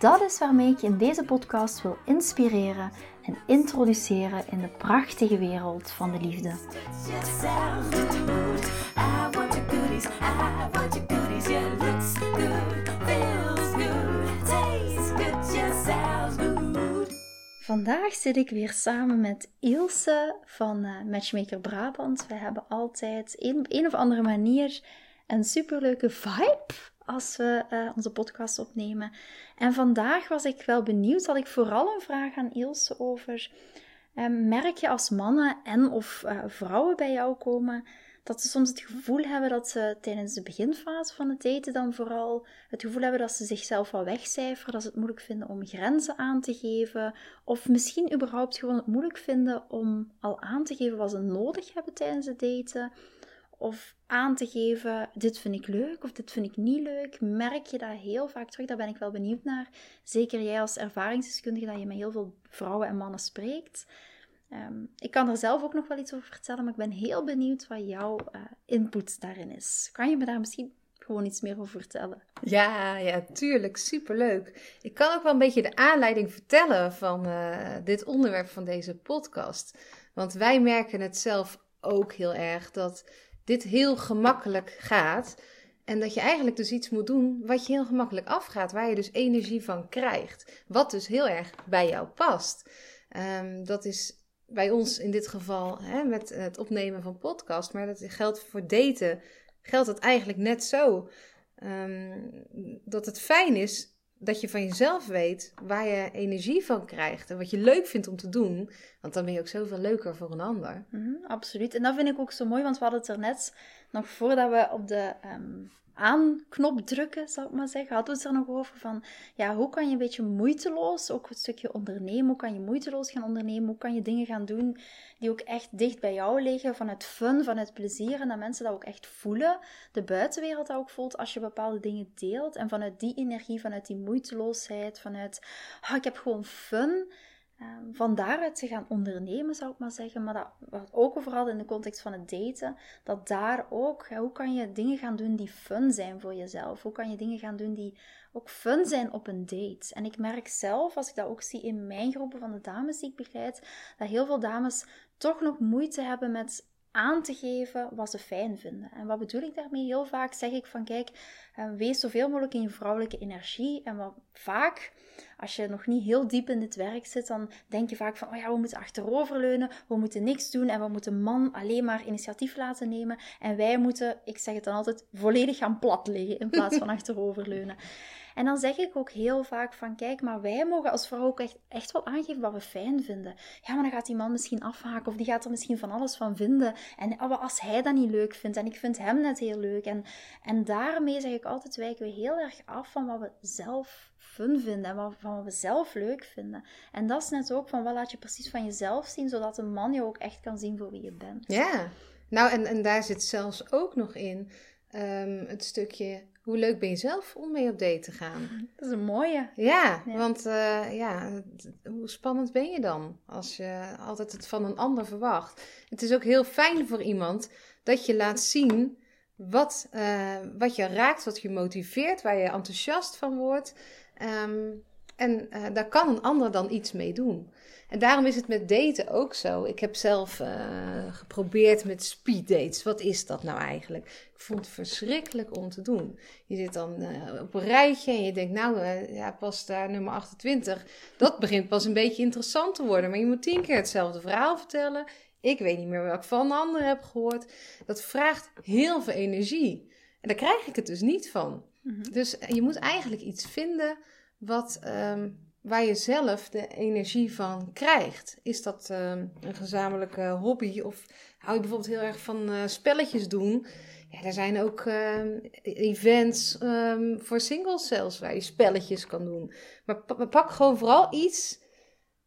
Dat is waarmee ik je in deze podcast wil inspireren en introduceren in de prachtige wereld van de liefde. Vandaag zit ik weer samen met Ilse van uh, Matchmaker Brabant. We hebben altijd op een of andere manier een superleuke vibe als we uh, onze podcast opnemen. En vandaag was ik wel benieuwd, had ik vooral een vraag aan Ilse over. Um, merk je als mannen en of uh, vrouwen bij jou komen dat ze soms het gevoel hebben dat ze tijdens de beginfase van het daten dan vooral het gevoel hebben dat ze zichzelf wel wegcijferen, dat ze het moeilijk vinden om grenzen aan te geven, of misschien überhaupt gewoon het moeilijk vinden om al aan te geven wat ze nodig hebben tijdens het daten, of aan te geven, dit vind ik leuk of dit vind ik niet leuk. Merk je dat heel vaak terug? Daar ben ik wel benieuwd naar. Zeker jij als ervaringsdeskundige, dat je met heel veel vrouwen en mannen spreekt. Um, ik kan er zelf ook nog wel iets over vertellen, maar ik ben heel benieuwd wat jouw uh, input daarin is. Kan je me daar misschien gewoon iets meer over vertellen? Ja, ja, tuurlijk. Superleuk. Ik kan ook wel een beetje de aanleiding vertellen van uh, dit onderwerp van deze podcast. Want wij merken het zelf ook heel erg dat dit heel gemakkelijk gaat. En dat je eigenlijk dus iets moet doen wat je heel gemakkelijk afgaat, waar je dus energie van krijgt. Wat dus heel erg bij jou past. Um, dat is bij ons in dit geval hè, met het opnemen van podcast, maar dat geldt voor daten, geldt het eigenlijk net zo. Um, dat het fijn is dat je van jezelf weet waar je energie van krijgt en wat je leuk vindt om te doen. Want dan ben je ook zoveel leuker voor een ander. -hmm, absoluut. En dat vind ik ook zo mooi, want we hadden het er net nog voordat we op de um, aanknop drukken, zal ik maar zeggen, hadden we het er nog over van, ja, hoe kan je een beetje moeiteloos, ook het stukje ondernemen, hoe kan je moeiteloos gaan ondernemen, hoe kan je dingen gaan doen die ook echt dicht bij jou liggen, vanuit fun, vanuit plezier, en dat mensen dat ook echt voelen, de buitenwereld dat ook voelt als je bepaalde dingen deelt, en vanuit die energie, vanuit die moeiteloosheid, vanuit, oh, ik heb gewoon fun, Um, van daaruit te gaan ondernemen, zou ik maar zeggen. Maar dat, ook vooral in de context van het daten, dat daar ook, hoe kan je dingen gaan doen die fun zijn voor jezelf? Hoe kan je dingen gaan doen die ook fun zijn op een date? En ik merk zelf, als ik dat ook zie in mijn groepen van de dames die ik begeleid, dat heel veel dames toch nog moeite hebben met aan te geven wat ze fijn vinden. En wat bedoel ik daarmee? Heel vaak zeg ik van kijk, eh, wees zoveel mogelijk in je vrouwelijke energie. En wat vaak, als je nog niet heel diep in dit werk zit, dan denk je vaak van oh ja, we moeten achteroverleunen, we moeten niks doen en we moeten man alleen maar initiatief laten nemen. En wij moeten, ik zeg het dan altijd, volledig gaan plat liggen in plaats van achteroverleunen. En dan zeg ik ook heel vaak van, kijk, maar wij mogen als vrouw ook echt, echt wel aangeven wat we fijn vinden. Ja, maar dan gaat die man misschien afhaken of die gaat er misschien van alles van vinden. En als hij dat niet leuk vindt en ik vind hem net heel leuk. En, en daarmee zeg ik altijd, wijken we heel erg af van wat we zelf fun vinden en wat, van wat we zelf leuk vinden. En dat is net ook van, wat laat je precies van jezelf zien, zodat een man je ook echt kan zien voor wie je bent. Ja, nou en, en daar zit zelfs ook nog in um, het stukje hoe leuk ben je zelf om mee op date te gaan? Dat is een mooie. Ja, want uh, ja, hoe spannend ben je dan als je altijd het van een ander verwacht? Het is ook heel fijn voor iemand dat je laat zien wat, uh, wat je raakt, wat je motiveert, waar je enthousiast van wordt. Um, en uh, daar kan een ander dan iets mee doen. En daarom is het met daten ook zo. Ik heb zelf uh, geprobeerd met speed dates. Wat is dat nou eigenlijk? Ik vond het verschrikkelijk om te doen. Je zit dan uh, op een rijtje en je denkt, nou, ja, pas daar nummer 28. Dat begint pas een beetje interessant te worden. Maar je moet tien keer hetzelfde verhaal vertellen. Ik weet niet meer welk van een ander heb gehoord. Dat vraagt heel veel energie. En daar krijg ik het dus niet van. Mm -hmm. Dus je moet eigenlijk iets vinden wat, um, waar je zelf de energie van krijgt. Is dat um, een gezamenlijke hobby of hou je bijvoorbeeld heel erg van uh, spelletjes doen? Ja, er zijn ook uh, events um, voor singles zelfs waar je spelletjes kan doen. Maar pak gewoon vooral iets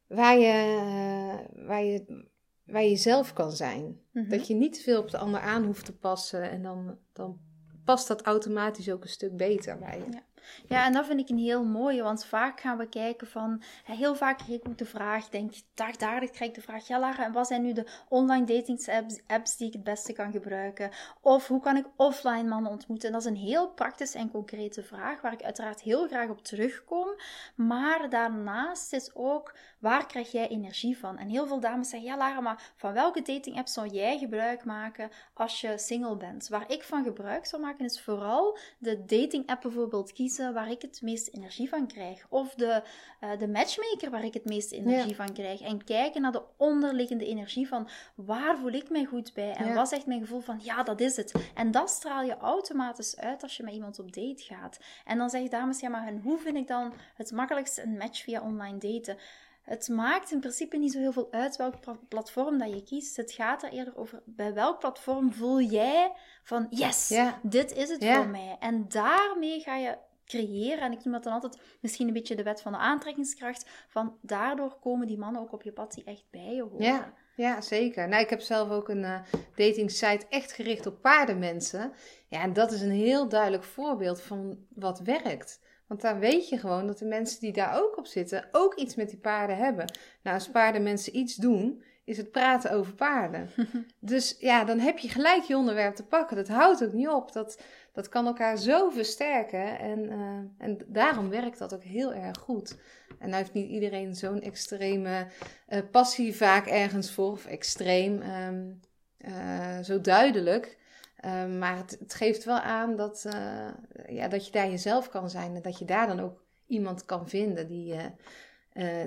waar je, uh, waar je, waar je zelf kan zijn. Mhm. Dat je niet te veel op de ander aan hoeft te passen en dan, dan past dat automatisch ook een stuk beter bij je. Ja. Ja, en dat vind ik een heel mooie, want vaak gaan we kijken van, heel vaak krijg ik ook de vraag, denk dagdagelijks krijg ik de vraag, ja Lara, en wat zijn nu de online dating apps, apps die ik het beste kan gebruiken? Of hoe kan ik offline mannen ontmoeten? En dat is een heel praktische en concrete vraag, waar ik uiteraard heel graag op terugkom. Maar daarnaast is ook, waar krijg jij energie van? En heel veel dames zeggen, ja Lara, maar van welke dating app zou jij gebruik maken als je single bent? Waar ik van gebruik zou maken is vooral de dating app bijvoorbeeld kiezen waar ik het meest energie van krijg. Of de, uh, de matchmaker waar ik het meest energie Ja. van krijg. En kijken naar de onderliggende energie van waar voel ik mij goed bij. En Ja. wat zegt mijn gevoel van ja, dat is het. En dat straal je automatisch uit als je met iemand op date gaat. En dan zeggen dames, ja maar hoe vind ik dan het makkelijkst een match via online daten? Het maakt in principe niet zo heel veel uit welk pla- platform dat je kiest. Het gaat er eerder over bij welk platform voel jij van yes, dit is het voor mij. En daarmee ga je creëren. En ik noem dat dan altijd misschien een beetje de wet van de aantrekkingskracht. Van daardoor komen die mannen ook op je pad die echt bij je horen. Ja, ja, zeker. Nou, ik heb zelf ook een eh dating site echt gericht op paardenmensen. Ja, en dat is een heel duidelijk voorbeeld van wat werkt. Want daar weet je gewoon dat de mensen die daar ook op zitten ook iets met die paarden hebben. Nou, als paardenmensen iets doen, is het praten over paarden. dus ja, dan heb je gelijk je onderwerp te pakken. Dat houdt ook niet op. Dat, dat kan elkaar zo versterken. En, eh, en daarom werkt dat ook heel erg goed. En nou heeft niet iedereen zo'n extreme eh, passie vaak ergens voor. Of extreem, ehm, eh, zo duidelijk. Ehm, maar het, het geeft wel aan dat, ja, dat je daar jezelf kan zijn. En dat je daar dan ook iemand kan vinden die,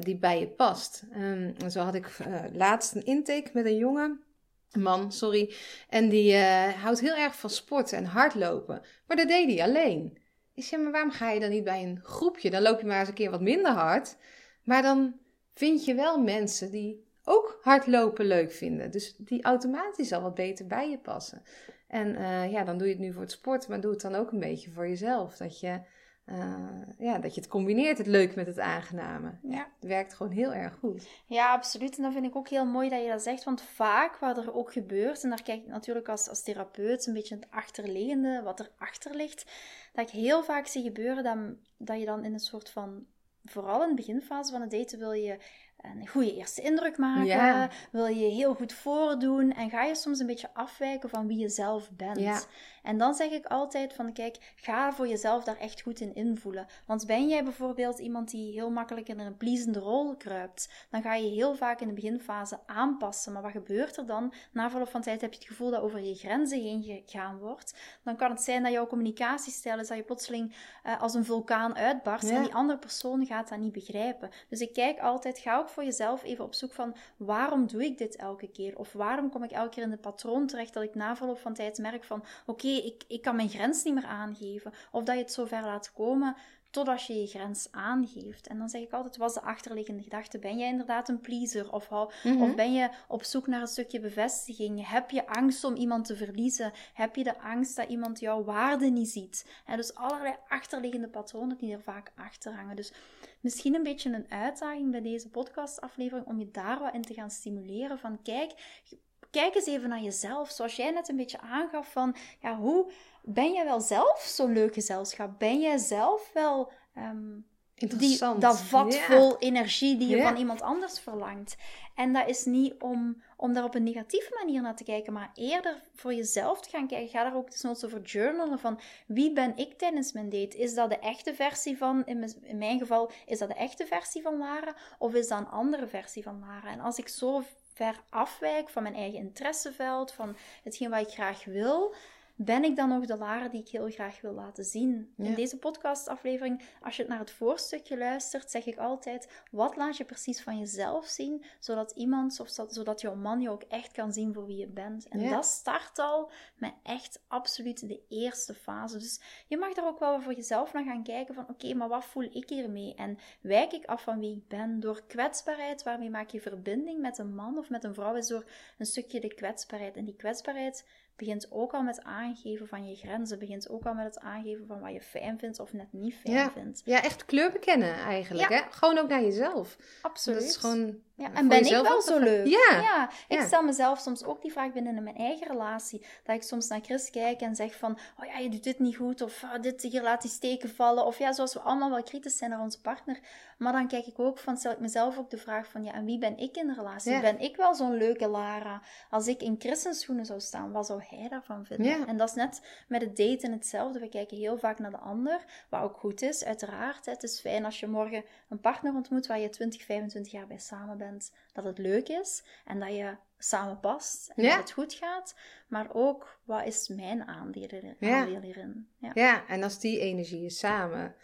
die bij je past. Ehm, en zo had ik laatst een intake met een jongen. Man, sorry. En die eh, houdt heel erg van sporten en hardlopen. Maar dat deed hij alleen. Ik zeg, maar waarom ga je dan niet bij een groepje? Dan loop je maar eens een keer wat minder hard. Maar dan vind je wel mensen die ook hardlopen leuk vinden. Dus die automatisch al wat beter bij je passen. En eh, ja, dan doe je het nu voor het sport, maar doe het dan ook een beetje voor jezelf. Dat je, eh, ja, dat je het combineert, het leuk met het aangename. Ja. Het werkt gewoon heel erg goed. Ja, absoluut. En dat vind ik ook heel mooi dat je dat zegt. Want vaak wat er ook gebeurt, en daar kijk ik natuurlijk als, als therapeut een beetje het achterliggende, wat erachter ligt, dat ik heel vaak zie gebeuren dat, dat je dan in een soort van, vooral in de beginfase van het daten, wil je een goede eerste indruk maken, Ja. wil je heel goed voordoen en ga je soms een beetje afwijken van wie je zelf bent. Ja. En dan zeg ik altijd van, kijk, ga voor jezelf daar echt goed in invoelen. Want ben jij bijvoorbeeld iemand die heel makkelijk in een pleasende rol kruipt, dan ga je heel vaak in de beginfase aanpassen. Maar wat gebeurt er dan? Na verloop van tijd heb je het gevoel dat over je grenzen heen gegaan wordt. Dan kan het zijn dat jouw communicatiestijl is dat je plotseling eh, als een vulkaan uitbarst Ja. en die andere persoon gaat dat niet begrijpen. Dus ik kijk altijd, ga ook voor jezelf even op zoek van, waarom doe ik dit elke keer? Of waarom kom ik elke keer in het patroon terecht dat ik na verloop van tijd merk van, oké, ik, ik kan mijn grens niet meer aangeven. Of dat je het zover laat komen totdat je je grens aangeeft. En dan zeg ik altijd, wat is de achterliggende gedachte? Ben jij inderdaad een pleaser? Of, hou- Mhm. of ben je op zoek naar een stukje bevestiging? Heb je angst om iemand te verliezen? Heb je de angst dat iemand jouw waarde niet ziet? En dus allerlei achterliggende patronen die er vaak achter hangen. Dus misschien een beetje een uitdaging bij deze podcastaflevering om je daar wat in te gaan stimuleren. Van kijk, kijk eens even naar jezelf. Zoals jij net een beetje aangaf van, ja, hoe ben jij wel zelf zo'n leuk gezelschap? Ben jij zelf wel ehm, die, Interessant. dat vat Ja. vol energie die je Ja. van iemand anders verlangt? En dat is niet om, om daar op een negatieve manier naar te kijken, maar eerder voor jezelf te gaan kijken. Ga daar ook desnoods over journalen van wie ben ik tijdens mijn date? Is dat de echte versie van, in mijn, in mijn geval, is dat de echte versie van Lara? Of is dat een andere versie van Lara? En als ik zo ver afwijk van mijn eigen interesseveld, van hetgeen wat ik graag wil, ben ik dan nog de Lara die ik heel graag wil laten zien? In deze podcastaflevering, als je het naar het voorstukje luistert, zeg ik altijd: wat laat je precies van jezelf zien, zodat iemand, of zo- zodat jouw man je ook echt kan zien voor wie je bent? En Ja. dat start al met echt absoluut de eerste fase. Dus je mag daar ook wel voor jezelf naar gaan kijken: van oké, maar wat voel ik hiermee? En wijk ik af van wie ik ben door kwetsbaarheid? Waarmee maak je verbinding met een man of met een vrouw? Is door een stukje de kwetsbaarheid. En die kwetsbaarheid begint ook al met aangeven van je grenzen. Begint ook al met het aangeven van wat je fijn vindt of net niet fijn vindt. Ja, echt kleur bekennen eigenlijk. Hè? Gewoon ook naar jezelf. Absoluut. Dat is gewoon ja, en ben ik wel zo leuk? Ja. ja. Ik stel mezelf soms ook die vraag binnen in mijn eigen relatie. Dat ik soms naar Chris kijk en zeg van, oh ja, je doet dit niet goed. Of oh, dit hier laat die steken vallen. Of ja, zoals we allemaal wel kritisch zijn naar onze partner. Maar dan kijk ik ook van, stel ik mezelf ook de vraag van, ja, en wie ben ik in de relatie? Ben ik wel zo'n leuke Lara? Als ik in Chris' schoenen zou staan, wat zou hij daarvan vinden? En dat is net met het daten hetzelfde. We kijken heel vaak naar de ander, wat ook goed is, uiteraard. Het is fijn als je morgen een partner ontmoet waar je 20, 25 jaar bij samen bent dat het leuk is en dat je samen past en dat het goed gaat. Maar ook, wat is mijn aandeel, hierin? Ja. ja, en als die energieën samen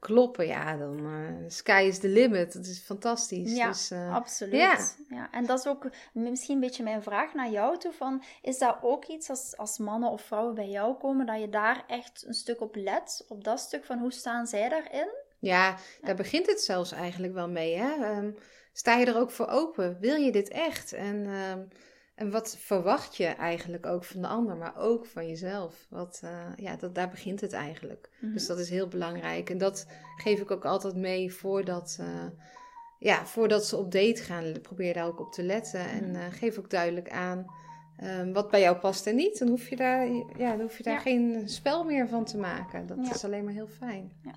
kloppen, ja, dan uh, sky is the limit. Dat is fantastisch. Ja, dus, uh, absoluut. Ja. ja. En dat is ook misschien een beetje mijn vraag naar jou toe. Van, is dat ook iets als, als mannen of vrouwen bij jou komen, dat je daar echt een stuk op let? Op dat stuk van hoe staan zij daarin? Ja, daar begint het zelfs eigenlijk wel mee. Hè? Um, sta je er ook voor open? Wil je dit echt? En, ehm, en wat verwacht je eigenlijk ook van de ander, maar ook van jezelf? Wat, uh, ja, dat, daar begint het eigenlijk. Mhm. Dus dat is heel belangrijk. En dat geef ik ook altijd mee voordat, uh, ja, voordat ze op date gaan. Probeer daar ook op te letten. En uh, geef ook duidelijk aan um, wat bij jou past en niet. Dan hoef je daar, ja, dan hoef je daar geen spel meer van te maken. Dat is alleen maar heel fijn. Ja.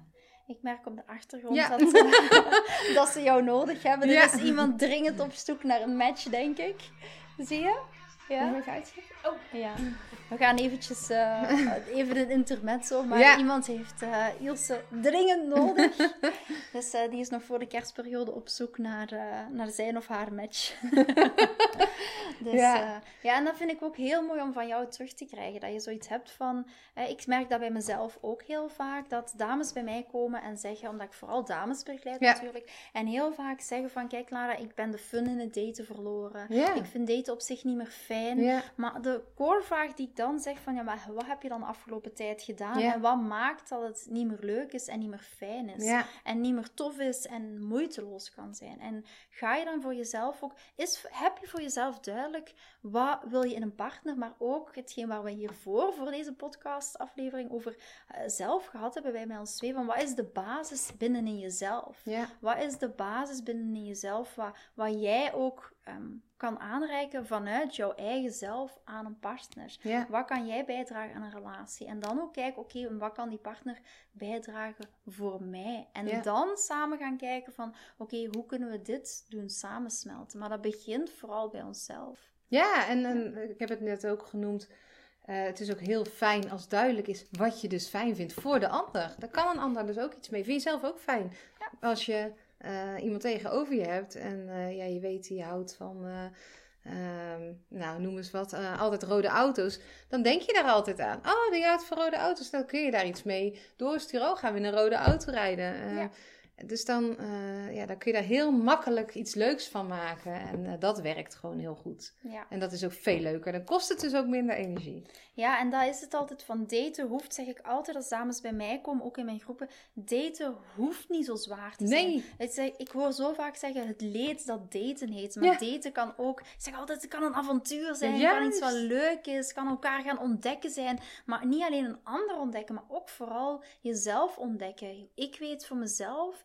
Ik merk op de achtergrond dat, ze, dat, ze jou nodig hebben. Er is iemand dringend op zoek naar een match, denk ik. Zie je? Ja. Oh. Ja. We gaan eventjes uh, even een intermezzo, maar iemand heeft uh, Ilse dringend nodig. dus uh, die is nog voor de kerstperiode op zoek naar, naar zijn of haar match. dus, ja. ja, en dat vind ik ook heel mooi om van jou terug te krijgen. Dat je zoiets hebt van... ik merk dat bij mezelf ook heel vaak, dat dames bij mij komen en zeggen, omdat ik vooral dames begeleid natuurlijk, en heel vaak zeggen van, kijk Lara, ik ben de fun in het daten verloren. Ik vind daten op zich niet meer fijn. Maar de core vraag die ik dan zeg van, ja, maar wat heb je dan de afgelopen tijd gedaan? En wat maakt dat het niet meer leuk is en niet meer fijn is? En niet meer tof is en moeiteloos kan zijn? En ga je dan voor jezelf ook, is, heb je voor jezelf duidelijk, wat wil je in een partner? Maar ook hetgeen waar we hiervoor, voor deze podcastaflevering, over uh, zelf gehad hebben bij mij ons twee, van wat is de basis binnen in jezelf? Wat is de basis binnen in jezelf, wat, wat jij ook Ehm, kan aanreiken vanuit jouw eigen zelf aan een partner. Wat kan jij bijdragen aan een relatie? En dan ook kijken, oké, wat kan die partner bijdragen voor mij? En dan samen gaan kijken van, oké, hoe kunnen we dit doen samensmelten? Maar dat begint vooral bij onszelf. Ja, en, en ik heb het net ook genoemd. Uh, het is ook heel fijn als duidelijk is wat je dus fijn vindt voor de ander. Daar kan een ander dus ook iets mee. Vind je zelf ook fijn? Ja. Als je uh, iemand tegenover je hebt en uh, ja, je weet die houdt van, uh, nou noem eens wat, altijd rode auto's, dan denk je daar altijd aan. Oh, die houdt van rode auto's, dan kun je daar iets mee doorsturen. Oh, gaan we in een rode auto rijden. Ja. Dus dan, uh, ja, dan kun je daar heel makkelijk iets leuks van maken. En uh, dat werkt gewoon heel goed. Ja. En dat is ook veel leuker. Dan kost het dus ook minder energie. Ja, en daar is het altijd van daten hoeft, zeg ik altijd als dames bij mij komen, ook in mijn groepen. Daten hoeft niet zo zwaar te zijn. Nee. Het, ik hoor zo vaak zeggen, het leed dat daten heet. Maar daten kan ook, ik zeg altijd, het kan een avontuur zijn. Het kan iets wat leuk is. kan elkaar gaan ontdekken zijn. Maar niet alleen een ander ontdekken, maar ook vooral jezelf ontdekken. Ik weet voor mezelf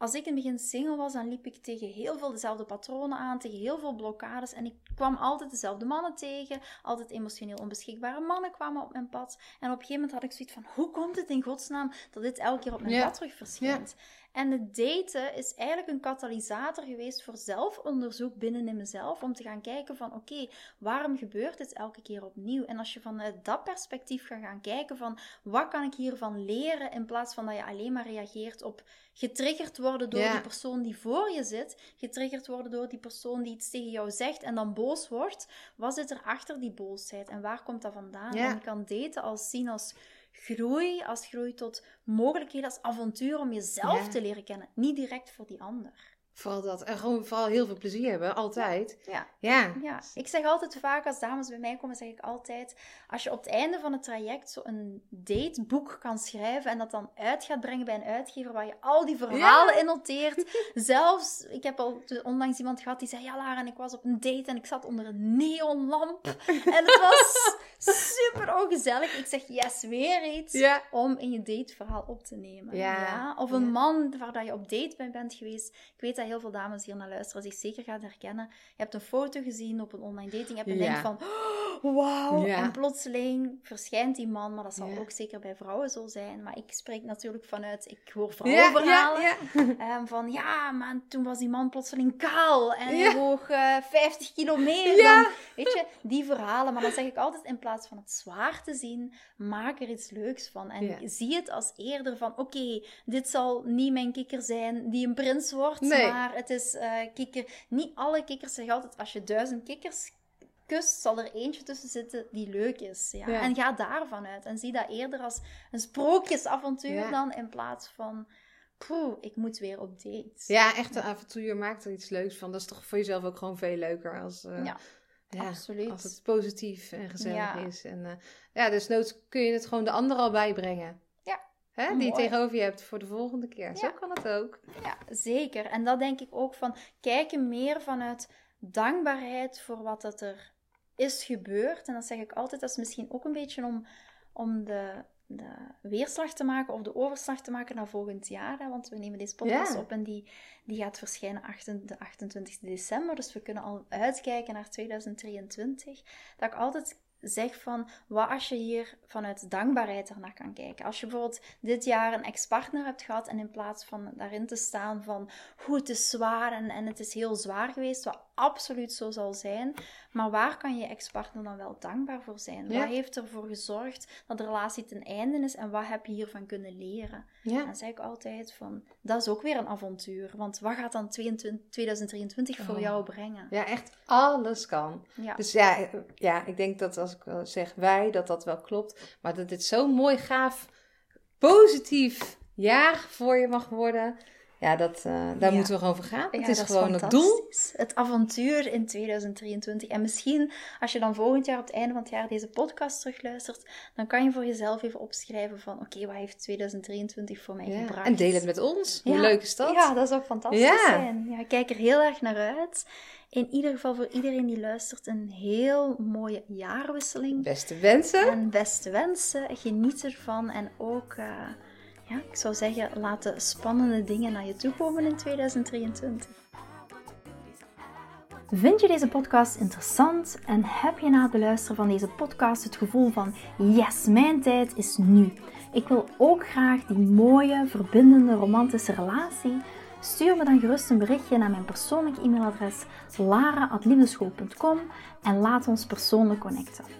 als ik in het begin single was, dan liep ik tegen heel veel dezelfde patronen aan, tegen heel veel blokkades. En ik kwam altijd dezelfde mannen tegen. Altijd emotioneel onbeschikbare mannen kwamen op mijn pad. En op een gegeven moment had ik zoiets van: hoe komt het in godsnaam dat dit elke keer op mijn pad terug verschijnt? En het daten is eigenlijk een katalysator geweest voor zelfonderzoek binnenin mezelf. Om te gaan kijken van oké, waarom gebeurt dit elke keer opnieuw? En als je vanuit dat perspectief gaat gaan kijken van wat kan ik hiervan leren? In plaats van dat je alleen maar reageert op getriggerd worden door die persoon die voor je zit. Getriggerd worden door die persoon die iets tegen jou zegt en dan boos wordt. Wat zit er achter die boosheid? En waar komt dat vandaan? En je kan daten als zien als groei, als groei tot mogelijkheden, als avontuur om jezelf te leren kennen. Niet direct voor die ander. Vooral dat. En gewoon vooral heel veel plezier hebben, altijd. Ja. Ja. Ja, ik zeg altijd vaak als dames bij mij komen, zeg ik altijd: als je op het einde van het traject zo een dateboek kan schrijven en dat dan uit gaat brengen bij een uitgever waar je al die verhalen in noteert. Zelfs, ik heb al onlangs iemand gehad die zei: Ja, Lara, en ik was op een date en ik zat onder een neonlamp en het was super ongezellig. Ik zeg: Yes, weer iets Ja. om in je dateverhaal op te nemen. Ja, Of een man waar dat je op date bij bent geweest. Ik weet dat heel veel dames hier naar luisteren zich zeker gaan herkennen. Je hebt een foto gezien op een online dating app en Ja. denkt van, oh, wauw. Ja. En plotseling verschijnt die man, maar dat zal Ja. ook zeker bij vrouwen zo zijn. Maar ik spreek natuurlijk vanuit, ik hoor vrouwenverhalen. ja. Ehm, van ja, maar toen was die man plotseling kaal en hij woog eh, 50 kilo meer. Ja. Dan, weet je, die verhalen. Maar dan zeg ik altijd, in plaats van het zwaar te zien, maak er iets leuks van. En zie het als eerder van, oké, dit zal niet mijn kikker zijn die een prins wordt, Nee. Maar het is eh, kikker. Niet alle kikkers zeggen altijd, als je duizend kikkers kust, zal er eentje tussen zitten die leuk is. Ja? Ja. En ga daarvan uit. En zie dat eerder als een sprookjesavontuur Ja. dan in plaats van, poeh, ik moet weer op date. Ja, echt een avontuur maakt er iets leuks van. Dat is toch voor jezelf ook gewoon veel leuker als, eh, Ja, ja, absoluut. als het positief en gezellig Ja. is. En eh, ja, dus noods kun je het gewoon de ander al bijbrengen. Hè, die je tegenover je hebt voor de volgende keer. Zo kan het ook. Ja, zeker. En dat denk ik ook van kijken meer vanuit dankbaarheid voor wat dat er is gebeurd. En dat zeg ik altijd, dat is misschien ook een beetje om, om de, de weerslag te maken of de overslag te maken naar volgend jaar. Hè? Want we nemen deze podcast op en die, die gaat verschijnen 8 de 28 december. Dus we kunnen al uitkijken naar 2023. Dat ik altijd zeg van, wat als je hier vanuit dankbaarheid ernaar kan kijken. Als je bijvoorbeeld dit jaar een ex-partner hebt gehad en in plaats van daarin te staan van, hoe het is zwaar en, en het is heel zwaar geweest, wat absoluut zo zal zijn, maar waar kan je ex-partner dan wel dankbaar voor zijn? Ja. Wat heeft ervoor gezorgd dat de relatie ten einde is en wat heb je hiervan kunnen leren? Ja. Dan zeg ik altijd van, dat is ook weer een avontuur, want wat gaat dan 22 2023 voor Oh. jou brengen? ja, echt alles kan. Ja. Dus ja, ja, ik denk dat als ik zeg wij, dat dat wel klopt. Maar dat dit zo'n mooi, gaaf, positief jaar voor je mag worden. Ja, dat, eh, daar Ja. moeten we gewoon voor gaan. Ja, het is dat gewoon het doel. Het avontuur in 2023. En misschien, als je dan volgend jaar op het einde van het jaar deze podcast terugluistert, dan kan je voor jezelf even opschrijven van, oké, wat heeft 2023 voor mij Ja. gebracht? En deel het met ons. Hoe Ja. leuk is dat? Ja, dat zou fantastisch Ja. zijn. Ja, ik kijk er heel erg naar uit. In ieder geval voor iedereen die luistert, een heel mooie jaarwisseling. Beste wensen. En beste wensen, geniet ervan. En ook, eh, ja, ik zou zeggen, laat de spannende dingen naar je toe komen in 2023. Vind je deze podcast interessant en heb je na het beluisteren van deze podcast het gevoel van yes, mijn tijd is nu. Ik wil ook graag die mooie, verbindende, romantische relatie. Stuur me dan gerust een berichtje naar mijn persoonlijke e-mailadres lara.liefdeschool.com en laat ons persoonlijk connecten.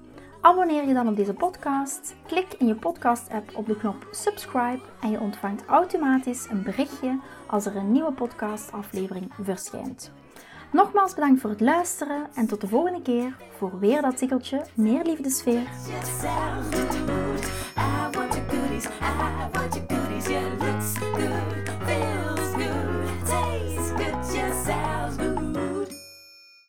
Abonneer je dan op deze podcast, klik in je podcast-app op de knop subscribe en je ontvangt automatisch een berichtje als er een nieuwe podcastaflevering verschijnt. Nogmaals bedankt voor het luisteren en tot de volgende keer voor weer dat tikkeltje meer liefdesfeer.